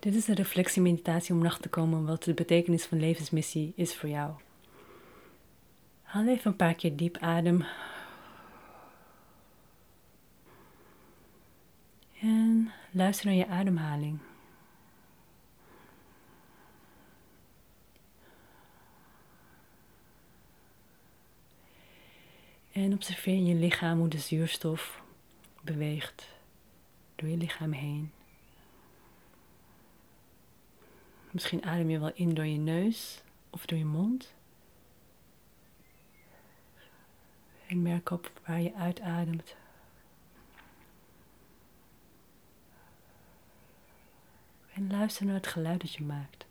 Dit is een reflectiemeditatie om achter te komen wat de betekenis van levensmissie is voor jou. Haal even een paar keer diep adem. En luister naar je ademhaling. En observeer in je lichaam hoe de zuurstof beweegt door je lichaam heen. Misschien adem je wel in door je neus of door je mond. En merk op waar je uitademt. En luister naar het geluid dat je maakt.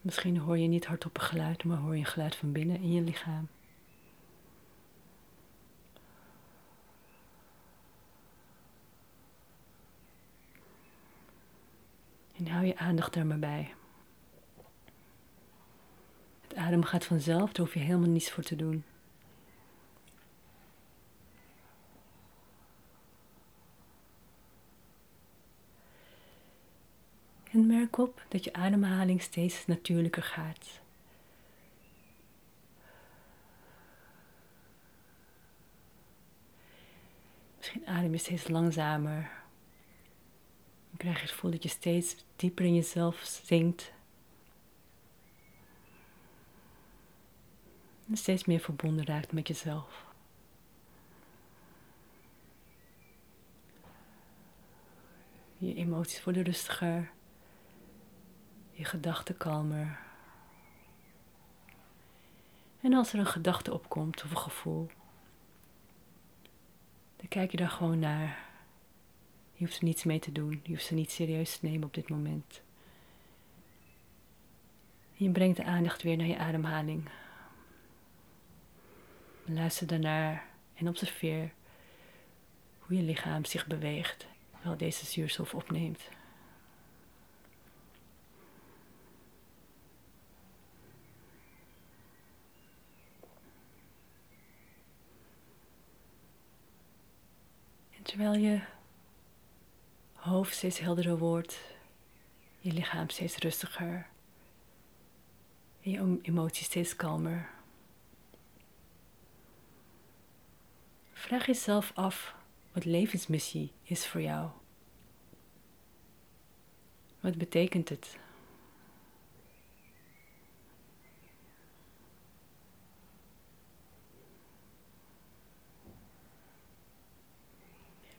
Misschien hoor je niet hardop een geluid, maar hoor je een geluid van binnen in je lichaam. Hou je aandacht er maar bij. Het adem gaat vanzelf, daar hoef je helemaal niets voor te doen. En merk op dat je ademhaling steeds natuurlijker gaat. Misschien adem je steeds langzamer. Krijg je het gevoel dat je steeds dieper in jezelf zinkt. En steeds meer verbonden raakt met jezelf. Je emoties worden rustiger je gedachten kalmer. En als er een gedachte opkomt of een gevoel, dan kijk je daar gewoon naar. Je hoeft er niets mee te doen, je hoeft ze niet serieus te nemen op dit moment. En je brengt de aandacht weer naar je ademhaling. Luister daarnaar en observeer hoe je lichaam zich beweegt terwijl deze zuurstof opneemt. terwijl je hoofd steeds helderder wordt, je lichaam steeds rustiger, en je emoties steeds kalmer. Vraag jezelf af wat levensmissie is voor jou. Wat betekent het?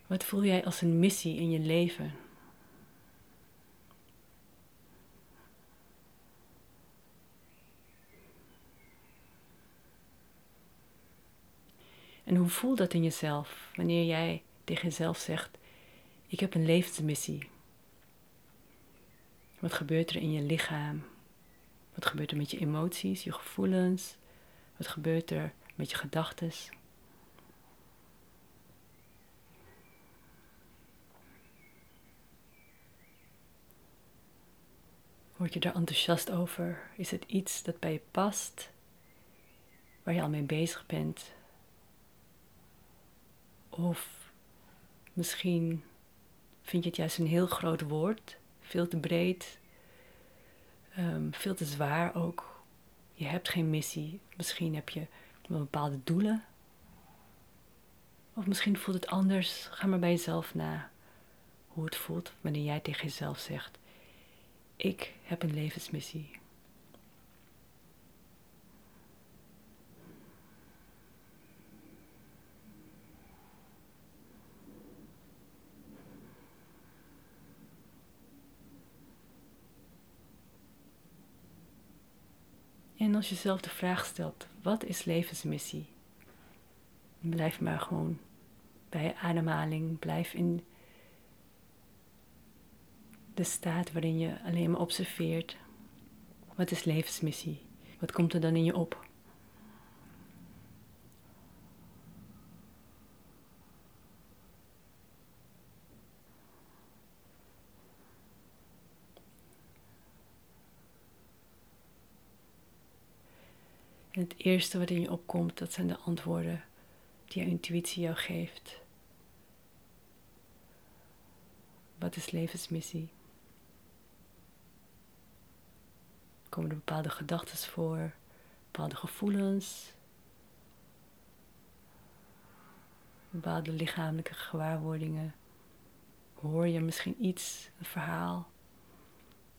Wat voel jij als een missie in je leven? En hoe voelt dat in jezelf wanneer jij tegen jezelf zegt: Ik heb een levensmissie? Wat gebeurt er in je lichaam? Wat gebeurt er met je emoties, je gevoelens? Wat gebeurt er met je gedachten? Word je er enthousiast over? Is het iets dat bij je past? Waar je al mee bezig bent? Of misschien vind je het juist een heel groot woord, veel te breed, um, veel te zwaar ook. Je hebt geen missie. Misschien heb je bepaalde doelen. Of misschien voelt het anders. Ga maar bij jezelf na hoe het voelt wanneer jij tegen jezelf zegt: ik heb een levensmissie. En als je zelf de vraag stelt, wat is levensmissie? Blijf maar gewoon bij ademhaling, blijf in de staat waarin je alleen maar observeert. Wat is levensmissie? Wat komt er dan in je op? En het eerste wat in je opkomt, dat zijn de antwoorden die jouw intuïtie jou geeft. Wat is levensmissie? Komen er bepaalde gedachten voor, bepaalde gevoelens, bepaalde lichamelijke gewaarwordingen? Hoor je misschien iets, een verhaal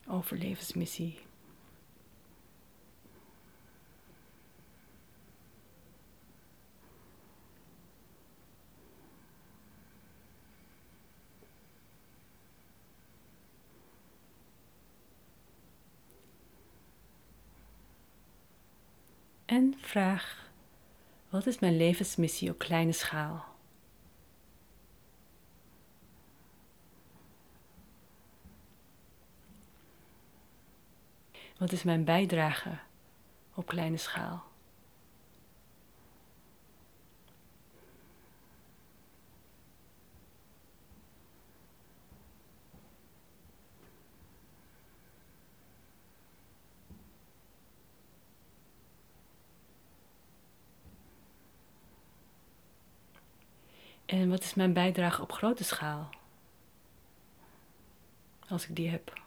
over En vraag: wat is mijn levensmissie op kleine schaal? Wat is mijn bijdrage op kleine schaal? En wat is mijn bijdrage op grote schaal? Als ik die heb.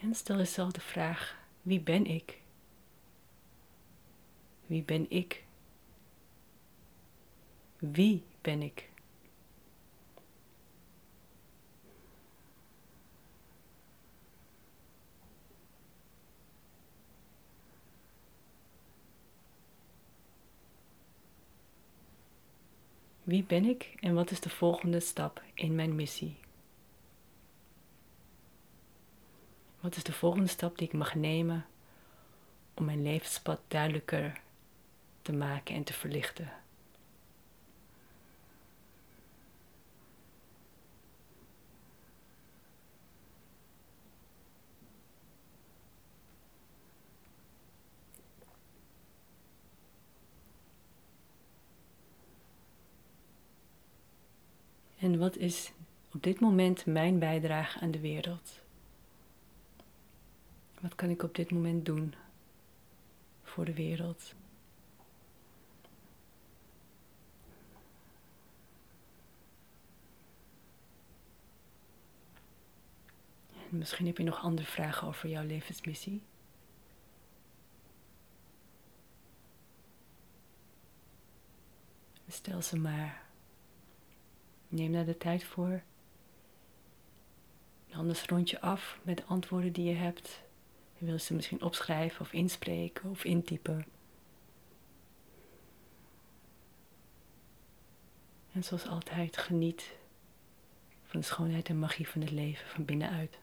En stel jezelf de vraag: wie ben ik? Wie ben ik? Wie ben ik? Wie ben ik en wat is de volgende stap in mijn missie? Wat is de volgende stap die ik mag nemen om mijn levenspad duidelijker te maken en te verlichten? En wat is op dit moment mijn bijdrage aan de wereld? Wat kan ik op dit moment doen voor de wereld? En misschien heb je nog andere vragen over jouw levensmissie. Stel ze maar. Neem daar de tijd voor. anders rond je af met de antwoorden die je hebt. Je wil ze misschien opschrijven of inspreken of intypen. En zoals altijd, geniet van de schoonheid en magie van het leven van binnenuit.